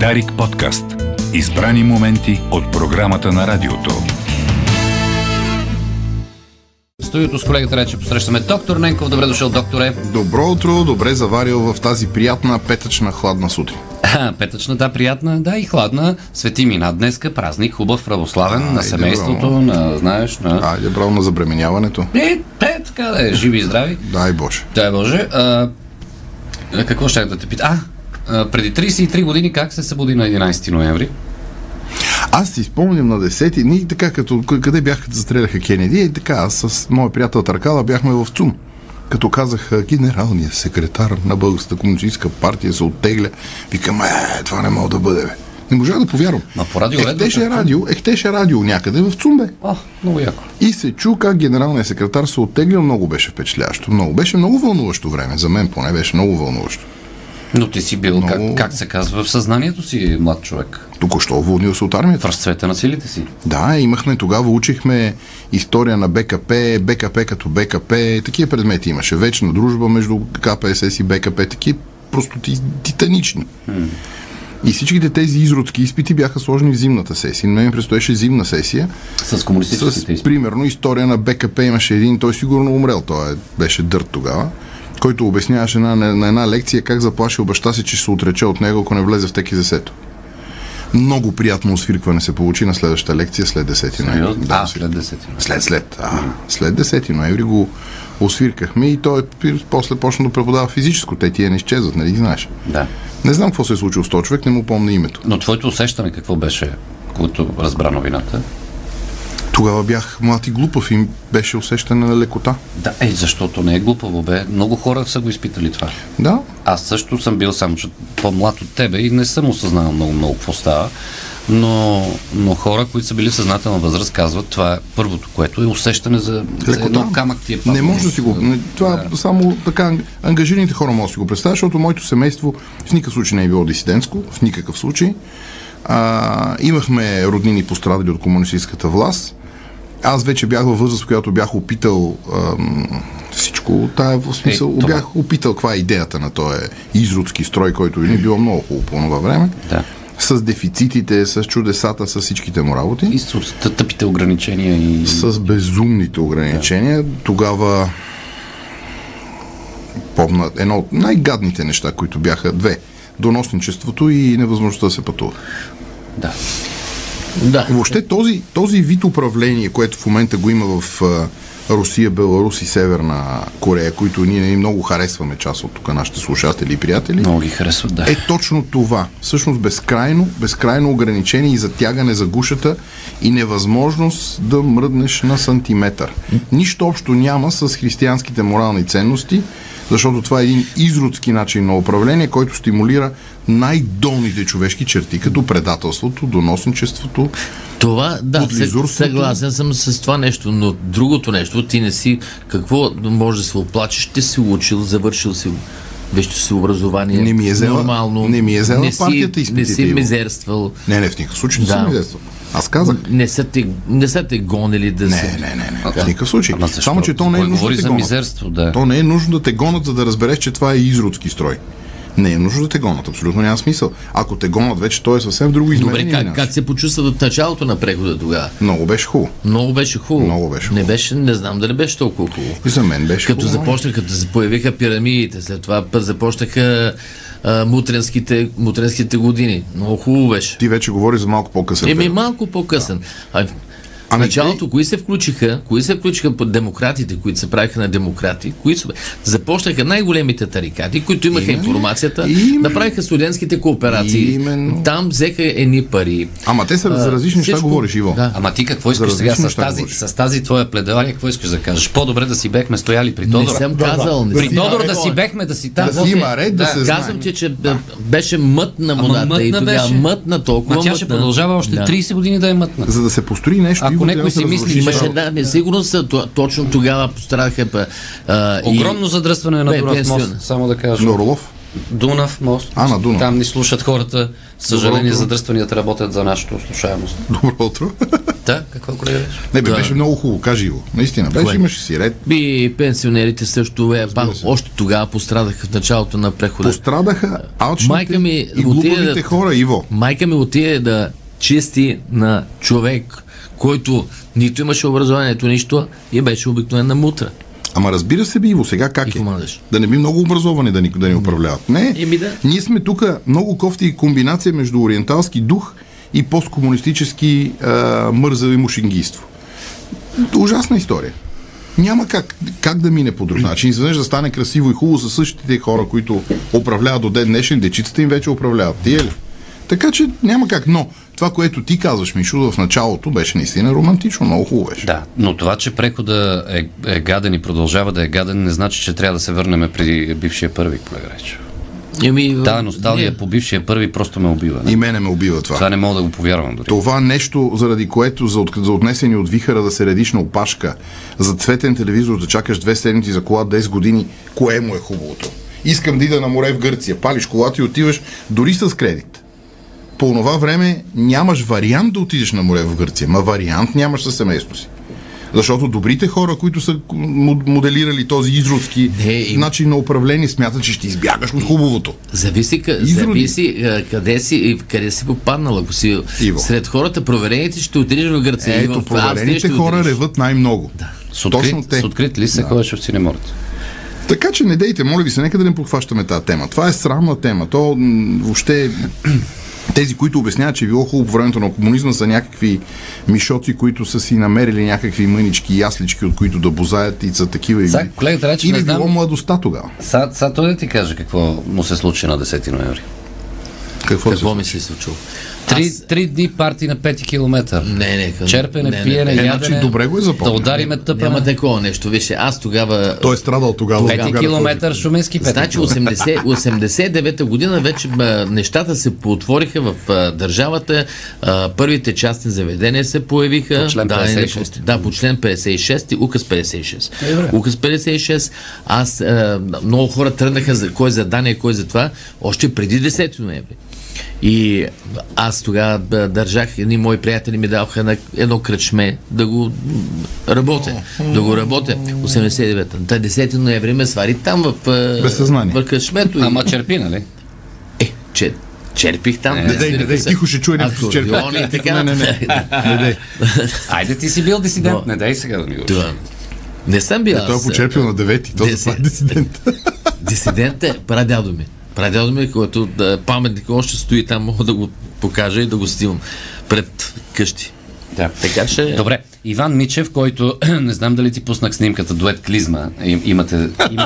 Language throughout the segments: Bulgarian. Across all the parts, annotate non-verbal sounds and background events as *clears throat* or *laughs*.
Дарик подкаст. Избрани моменти от програмата на радиото. В студиото с колегата рече посрещаме доктор Ненков. Добре дошъл, докторе. Добро утро, добре заварил в тази приятна петъчна хладна сутрин. Петъчна, да, приятна, да и хладна. Свети мина днеска, празник, хубав, православен, на Айде, семейството, браво. на, знаеш, на... Айде, браво на забременяването. Е, те, така да е, живи и здрави. Дай Боже. Дай Боже. А, а, какво ще да те пита? А, а, преди 33 години как се събуди на 11 ноември? Аз си спомням на 10-ти, ние така като къде бях като застреляха Кенеди, и така, аз с моя приятел Таркала бяхме в ЦУМ. Като казах, генералният секретар на Българската комунистическа партия се оттегля, викам, е, това не мога да бъде, бе. Не можах да повярвам. Ма по радио Ехтеше редно, радио, ехтеше радио някъде в ЦУМ, бе. О, много яко. И се чу как генералният секретар се оттегля, много беше впечатляващо. Много беше много вълнуващо време. За мен поне беше много вълнуващо. Но ти си бил, Много- как, как се казва, в съзнанието си, млад човек. Току-що уволнил се от В армията. разцвета на силите си. Да, имахме, тогава учихме история на БКП, БКП като БКП, такива предмети имаше. Вечна дружба между КПСС и БКП, такива просто ти- титанични. И всичките тези изродски изпити бяха сложени в зимната сесия. На мен предстоеше зимна сесия. С комунистическите С, изпити. примерно, история на БКП имаше един, той сигурно умрел, той е, беше дърт тогава, който обясняваше на, на, на една лекция как заплашил баща си, че ще се отрече от него, ако не влезе в ТКЗС-то. Много приятно освиркване се получи на следващата лекция след 10 ноември. Да, А, след 10. след, след. А, след 10 ноември го освиркахме и той после почна да преподава физическо. Те тия не изчезват, нали ги знаеш? Да. Не знам какво се е случило с този човек, не му помня името. Но твоето усещане какво беше, когато разбра новината? Тогава бях млад и глупав и беше усещане на лекота. Да, е, защото не е глупаво, бе. Много хора са го изпитали това. Да, Аз също съм бил само по-млад от тебе и не съм осъзнал много, много какво става. Но, но хора, които са били в съзнателна възраст, казват, това е първото, което е усещане за, за едно камък ти е Не паднал. може да си го. Не, това да. само така ангажираните хора могат да си го представят, защото моето семейство в никакъв случай не е било дисидентско, в никакъв случай. А, имахме роднини пострадали от комунистическата власт. Аз вече бях във възраст, в която бях опитал ам, всичко. Тая в смисъл, Е, това. бях опитал каква е идеята на този изродски строй, който ни било много хубаво по това време. Да. С дефицитите, с чудесата, с всичките му работи. И с тъпите ограничения и... С безумните ограничения. Тогава помна едно от най-гадните неща, които бяха две. Доносничеството и невъзможността да се пътува. Да. Да. Въобще този, този вид управление, което в момента го има в Русия, Беларус и Северна Корея, които ние много харесваме част от тук нашите слушатели и приятели, Много ги харесват, да. е точно това. Всъщност безкрайно, безкрайно ограничение и затягане за гушата и невъзможност да мръднеш на сантиметър. Нищо общо няма с християнските морални ценности, защото това е един изродски начин на управление, който стимулира най-долните човешки черти, като предателството, доносничеството. Това, да, съгласен съм с това нещо, но другото нещо, ти не си, какво може да се оплачеш, ти си учил, завършил си вещето си образование. Не ми е взела- нормално. не ми е взела си- партията Не изпитите, си Иво. мизерствал. Не, не, в никакъв случай не Да. съм изяствал. Аз казах. Не са те, не са те гонили да Не, се... не, не, не, в никакъв случай. Ама защо? Само, че то не е нужно да те за гонят. мизерство, да. То не е нужно да те гонат, за да разбереш, че това е изродски строй. Не е нужно да те гонат, абсолютно няма смисъл. Ако те гонат вече, то е съвсем друго Добре, измерение. как, минаваш. как се почувства от началото на прехода тогава? Много беше хубаво. Много беше хубаво. Много беше Не хубаво. беше, не знам дали беше толкова хубаво. И за мен беше Като хубаво. започнаха, като се появиха пирамидите, след това път започнаха а, мутренските, мутренските години. Много хубаво беше. Ти вече говориш за малко по-късен. Еми малко по-късен. А, в началото, кои се включиха, кои се включиха под демократите, които се правиха на демократи, кои са, започнаха най-големите тарикати, които имаха Именно. информацията, Именно. да правиха студентските кооперации. Именно. Там взеха едни пари. Ама те са за различни неща, говориш, Иво. Да. Ама ти какво искаш За сега различни с тази, с тази твоя пледалия? Какво искаш да кажеш? По-добре да си бехме стояли при Не Тодор. съм казал. Не При съм Тодор да си бехме, да си там. Да си има ред, да, се знае. Казвам ти, че бе- беше мътна мътна и тогава мътна толкова Ма тя ще продължава още Да. 30 години да е мътна. За да се построи нещо, Ако някой си се мисли, Имаше, да, несигурност, то- точно тогава пострадаха а, и- Огромно задръстване на Бе, Дунав мост, само да кажа. На Орлов. Дунав мост. А, на Дунав. Там ни слушат хората. Съжаление, задръстванията работят за нашата слушаемост. Добро утро. *laughs* Да, какво колега беше? Не, бе, Да. беше много хубаво, кажи го. Наистина, беше, Кое? имаше си ред. Би пенсионерите също е, се. още тогава пострадаха в началото на прехода. Пострадаха алчните Майка ми и отиде глупавите да- хора, Иво. Майка ми отиде да чисти на човек, който нито имаше образованието, нищо и беше обикновена мутра. Ама разбира се, би, Иво, сега как И е? командаш. Да не би много образовани да ни, да ни управляват. Не, Еми да. ние сме тук много кофти комбинация между ориенталски дух и посткомунистически а, мързави мушингийство. Ужасна история. Няма как, как да мине по друг начин. Изведнъж да стане красиво и хубаво със същите хора, които управляват до ден днешен, дечицата им вече управляват. Тия ли? Така че няма как. Но това, което ти казваш, Мишо, в началото беше наистина романтично, много хубаво беше. Да, но това, че прехода е, е гаден и продължава да е гаден, не значи, че трябва да се върнем преди бившия първи, колега Речев. Еми, Та носталгия не. по бившия първи просто ме убива. Не? И мене ме убива това. Това не мога да го повярвам дори. Това нещо, заради което за, от, за отнесени от вихара да се редиш на опашка, за цветен телевизор да чакаш две седмици за кола 10 години, кое му е хубавото? Искам да ида на море в Гърция, палиш колата и отиваш дори с кредит. По това време нямаш вариант да отидеш на море в Гърция, ма вариант нямаш със семейството си. Защото добрите хора, които са моделирали този изродски Не, им- начин на управление, смятат, че ще избягаш от хубавото. Зависи, Изроди. зависи а, къде си и къде си попаднал. Ако си Иво. сред хората, проверените ще отидеш в Гърция. и Ето, в проверените хора отидеш. реват най-много. Да. С открит, Точно те. с открит лист се ходеше в синеморите. Така че не дейте, моля ви се, нека да не подхващаме тази тема. Това е срамна тема. То въобще тези, които обясняват, че е било хубаво по времето на комунизма, са някакви мишоци, които са си намерили някакви мънички яслички, от които да бозаят и са такива. и- Сега, колегата Речев, Или знам- било младостта тогава. Сега, сега той да ти каже какво му се случи на 10 ноември. Какво, Какво се... ми се е случило? Три, Аз- три дни парти на 5 километър. Не, не, към- Черпене, не, не, пиене, не. Е, ядене. значи добре го е Да запомнил. удариме тъпа. Няма такова нещо. Вижте, аз тогава... Той е страдал тогава. 5 тогава километър шуменски 5 Значи 80, 89-та *laughs* година вече нещата се поотвориха в а, държавата. А, първите частни заведения се появиха. По член да, 56. не, да, по член 56, указ 56. Е, добре. указ 56. Аз, а, много хора тръгнаха за кой за Дания, кой за това, още преди 10 ноември. И аз тогава държах, едни мои приятели ми даваха едно, едно кръчме да го работя. Да го работя. 89-та. Та 10 ноември ме свари там в, съзнание. в кръчмето. Ама черпи, нали? е, че, черпих там. Не, Не дей, не дей, тихо ще чуе някакво с черпи. И така. Не, не, не. Не. Айде ти си бил дисидент. Но- Не дай сега да ми го. Това. Не съм бил. Той е почерпил на девети. Той Десет. е *laughs* дисидент. Дисидент е прадядо ми. Прадядо ми, който да, паметник още стои там, мога да го покажа и да го снимам пред къщи. Да. Така че... Добре, Иван Мичев, който *clears throat* не знам дали ти пуснах снимката дует клизма. Им, имате, *laughs* им,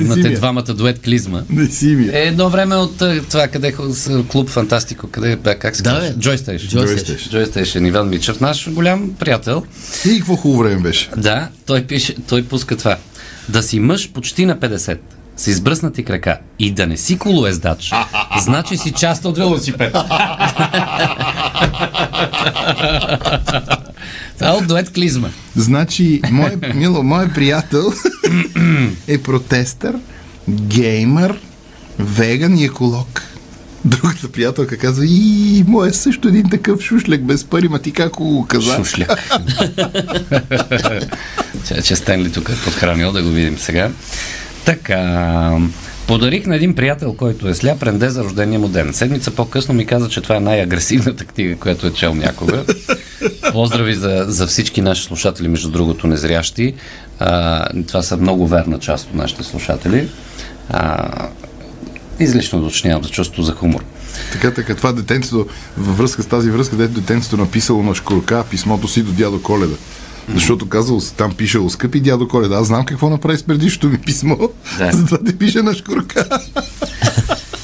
имате я. двамата дует клизма. Не си ми. Е, едно време от това, къде е клуб Фантастико, къде бе, как се Да, казва? Station. Station. Joy Station, Иван Мичев, наш голям приятел. И какво хубаво време беше. Да, той пише, той пуска това. Да си мъж почти на 50, с избръснати крака и да не си колоездач, значи си част от велосипед. Това е от дует клизма. Значи, мой, мило, мой приятел е протестър, геймър, веган и еколог. Другата приятелка казва, и мой е също един такъв шушлек без пари, ма ти как го каза? Шушляк. *laughs* че, че Стенли тук е подхранил, да го видим сега. Така, подарих на един приятел, който е сляп ренде за рождения му ден. Седмица по-късно ми каза, че това е най-агресивната книга, която е чел някога. Поздрави за, за всички наши слушатели, между другото, незрящи. А, това са много верна част от нашите слушатели. А, излишно уточнявам за чувство за хумор. Така, така, това детенцето, във връзка с тази връзка, дето детенцето написало на шкурка писмото си до дядо Коледа. Защото казал, там пишело скъпи дядо Коледа. Аз знам какво направи с предишното ми писмо. Да. *laughs* Затова те пише на шкурка.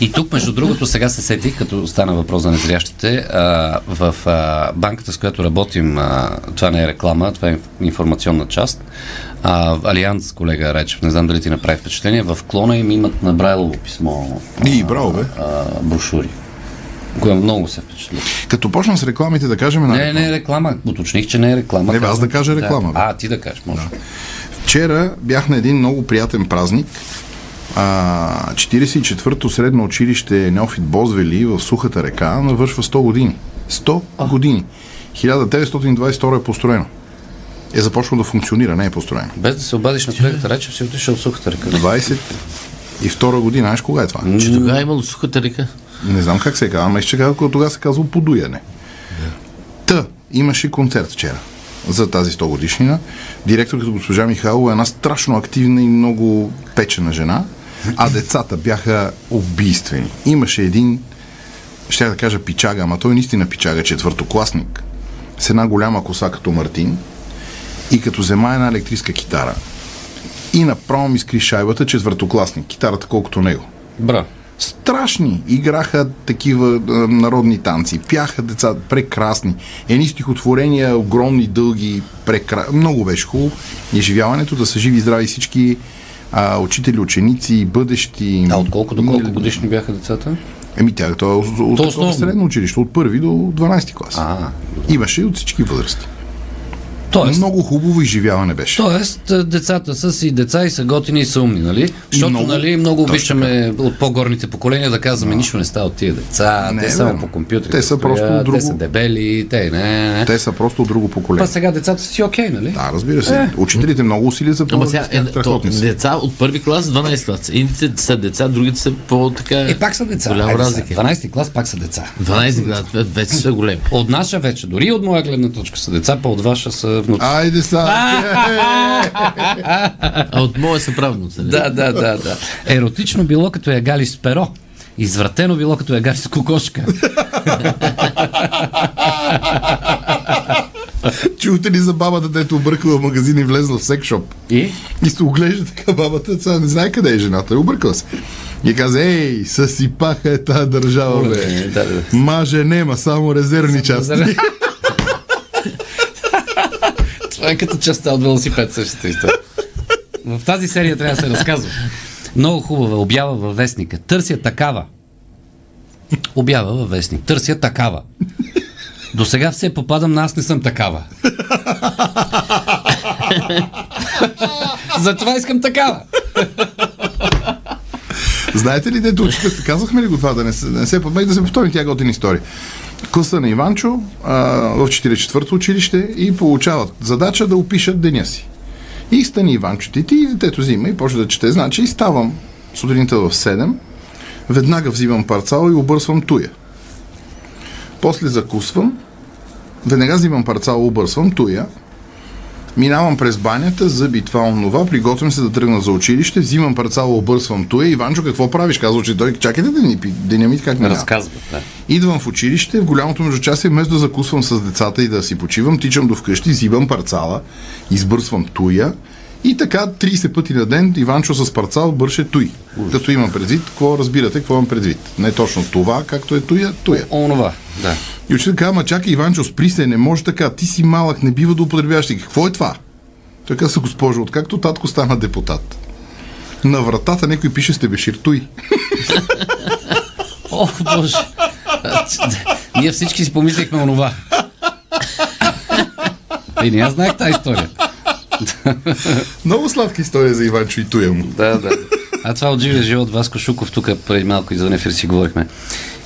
И тук, между другото, сега се сетих, като стана въпрос за незрящите, а, в а, банката, с която работим, а, това не е реклама, това е информационна част. А, Алианс, колега Речев, не знам дали ти направи впечатление, в клона им имат на Брайлово писмо И, браво, бе. а, брошури. Кое много се впечатли. Като почна с рекламите, да кажем една Не, не е реклама. Уточних, че не е реклама. Не, бе, аз да кажа реклама, бе. А, ти да кажеш, може. Вчера бях на един много приятен празник. А, 44-то средно училище Неофит Бозвели в Сухата река навършва 100 години. 100 години. 1922 е построено. Е започнало да функционира, не е построено. Без да се обадиш на колегата рече, си отишъл в сухата ръка. 22 година, знаеш кога е това? Че тогава е имало сухата река. Не знам как се казва, ама ще казва, тогава се казва подуяне. Та, имаше концерт вчера за тази 100 годишнина. Директорката госпожа Михайлова е една страшно активна и много печена жена, а децата бяха убийствени. Имаше един, ще да кажа пичага, ама той наистина пичага, четвъртокласник, с една голяма коса като Мартин и като взема една електрическа китара и направо ми скри шайбата четвъртокласник, китарата колкото него. Бра. Страшни. Играха такива а, народни танци. Пяха деца прекрасни. Едни стихотворения, огромни, дълги, прекра... много беше хубаво. Изживяването да са живи и здрави всички а, учители, ученици, бъдещи. А от колко до колко годишни бяха децата? Еми, тя това е от, от, от средно училище, от първи до 12 клас. А, Имаше и от всички възрасти. Тоест, Много хубаво изживяване беше. Тоест, а, децата са си деца и са готини и са умни, нали? Защото, много. нали, много обичаме от по-горните поколения да казваме, нищо не става от тия деца, Не, те е само по компютри. Те са просто стоят, друго. Те са дебели, те не, не. Те са просто от друго Па поколение. сега децата са си окей, нали? Да, разбира се. Учителите много усилия за Ама по сега е, то, деца от първи клас, 12 клас. Едните са деца, другите са по-така... И пак са деца. Голяма разлика. сега, 12 клас пак са деца. 12 клас, вече са големи. От наша вече, дори от моя гледна точка са деца, па от ваша са внуци. Айде са! А от моя са правнуца. нали? Да, да, да, да. Еротично било като я гали с перо. Извратено било като я гали с кокошка. Чувате ли за бабата, дето объркала в магазин и влезла в секшоп? И? И се оглежда така бабата, сега не знае къде е жената, е объркала се. И каза, ей, съсипаха е тази държава, бе. Да, да. Маже нема, само резервни части. *laughs* Е като частта от велосипед същата история. В тази серия трябва да се разказва. Много хубава обява във вестника. Търся такава. Обява във вестник. Търся такава. До сега все попадам на аз не съм такава. Затова искам такава. Знаете ли, дето учителите, казахме ли го това, да не се, не се подмей, да се повтори тя готина история. Класа на Иванчо а, в 44-то училище и получават задача да опишат деня си. И стани Иванчо ти, и детето взима и почва да чете. Значи ставам сутринта в 7, веднага взимам парцал и обърсвам туя. После закусвам, веднага взимам парцал, обърсвам туя, Минавам през банята, зъби, това, онова, приготвям се да тръгна за училище, взимам парцала, обърсвам туя. Иванчо, какво правиш? Казва, че той, чакайте да ни ми как минава. Разказват, да. Идвам в училище, в голямото междучасие, вместо да закусвам с децата и да си почивам, тичам до вкъщи, взимам парцала, избърсвам туя и така 30 пъти на ден Иванчо с парцал бърше туй. Като имам предвид, какво разбирате, какво имам предвид. Не точно това, както е туя, туя. Онова, да. И учител казва, ама чакай, Иванчо, спри се, не може така, ти си малък, не бива да употребяваш. Какво е това? Той каза, госпожо, откакто татко стана депутат. На вратата някой пише сте Бешир Туй. *laughs* О, боже. Ние всички си помислихме онова. И *laughs* не аз знаех тази история. *laughs* Много сладка история за Иванчо и Туя му. Да, да. А това от живия живот Васко Шуков, тук преди малко извън ефир си говорихме.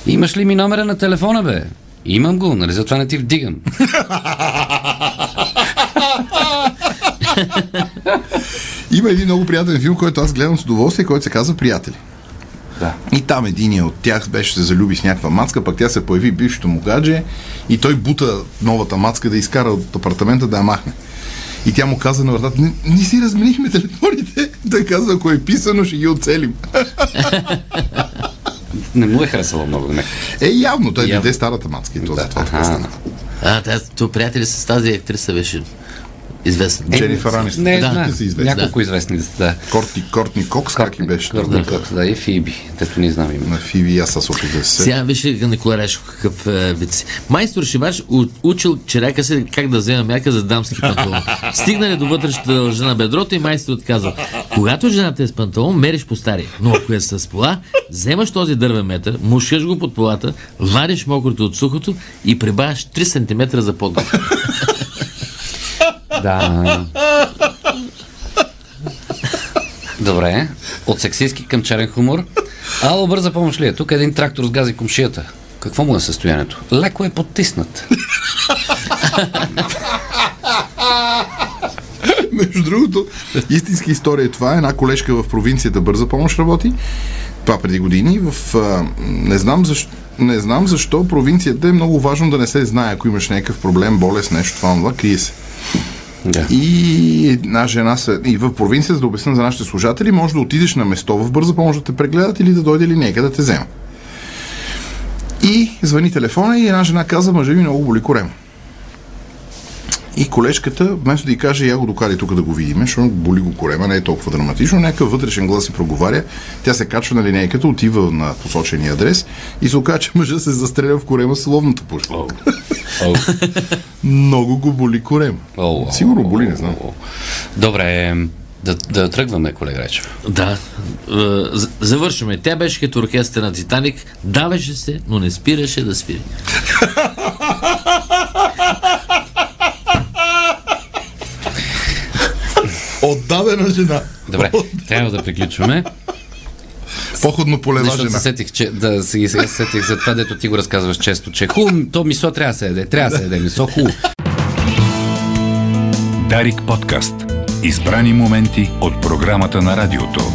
Имаш ли ми номера на телефона, бе? Имам го, нали затова не ти вдигам. *laughs* Има един много приятен филм, който аз гледам с удоволствие, който се казва Приятели. Да. И там един от тях беше се залюби с някаква мацка, пък тя се появи бившето му гадже и той бута новата мацка да изкара от апартамента да я махне. И тя му каза на вратата, не, не си разменихме телефоните. Той каза, ако е писано, ще ги оцелим. *laughs* Не му е харесало много да ме. Е, явно, той Явно. дойде старата мацка и то за това така стана. А, тази, то приятели с тази актриса беше известна. Дженифър Анистън. Не, Да. известни. Няколко известни да са, да. Кортни, Кортни Кокс, как и беше? Кортни Кокс, да, и Фиби. Тето не знам име. На Фиви, аз се опитах да се. Сега виж Никола Решко какъв е, вид си. Майстор Шивач у- учил черака си как да вземе мярка за дамски панталон. *laughs* Стигнали до вътрешната лъжа на бедрото и майсторът казал, когато жената е с панталон, мериш по стария. Но ако е с пола, вземаш този дървен метър, мушаш го под полата, вариш мокрото от сухото и прибавяш 3 см за подготов. *laughs* Да. Добре. От сексистски към черен хумор. Ало, бърза помощ ли е? Тук един трактор сгази комшията. Какво му е състоянието? Леко е потиснат. Между другото, истинска история е това. Една колежка в провинцията бърза помощ работи. Това преди години. В, а, не, знам защо, не знам защо провинцията е много важно да не се знае, ако имаш някакъв проблем, болест, нещо, това, това, крие се. Да. И една жена и в провинция, за да обясня за нашите служатели, може да отидеш на место в бърза помощ да те прегледат или да дойде линейка да те взема. И звъни телефона и една жена каза, мъжа ми много боли корем. И колежката, вместо да й каже, я го докари тук да го видим, защото боли го корема, не е толкова драматично, някакъв вътрешен глас си проговаря, тя се качва на линейката, отива на посочения адрес и се оказа, че мъжа се застреля в корема с ловната пушка. О, о, *laughs* Много го боли корема. о, о, Сигурно боли, не знам. о. Добре, да, да тръгваме, колега Речев. Да. Е, Завършваме. Тя беше като оркестър на Титаник. Давеше се, но не спираше да свири. Отдадена жена. Добре, трябва да приключваме. Походно полева Защото жена. се сетих, че, да, сега се сетих за това, дето ти го разказваш често, че хубаво, то мисо трябва да се яде, трябва да се яде мисо, хубаво. Дарик подкаст. Избрани моменти от програмата на радиото.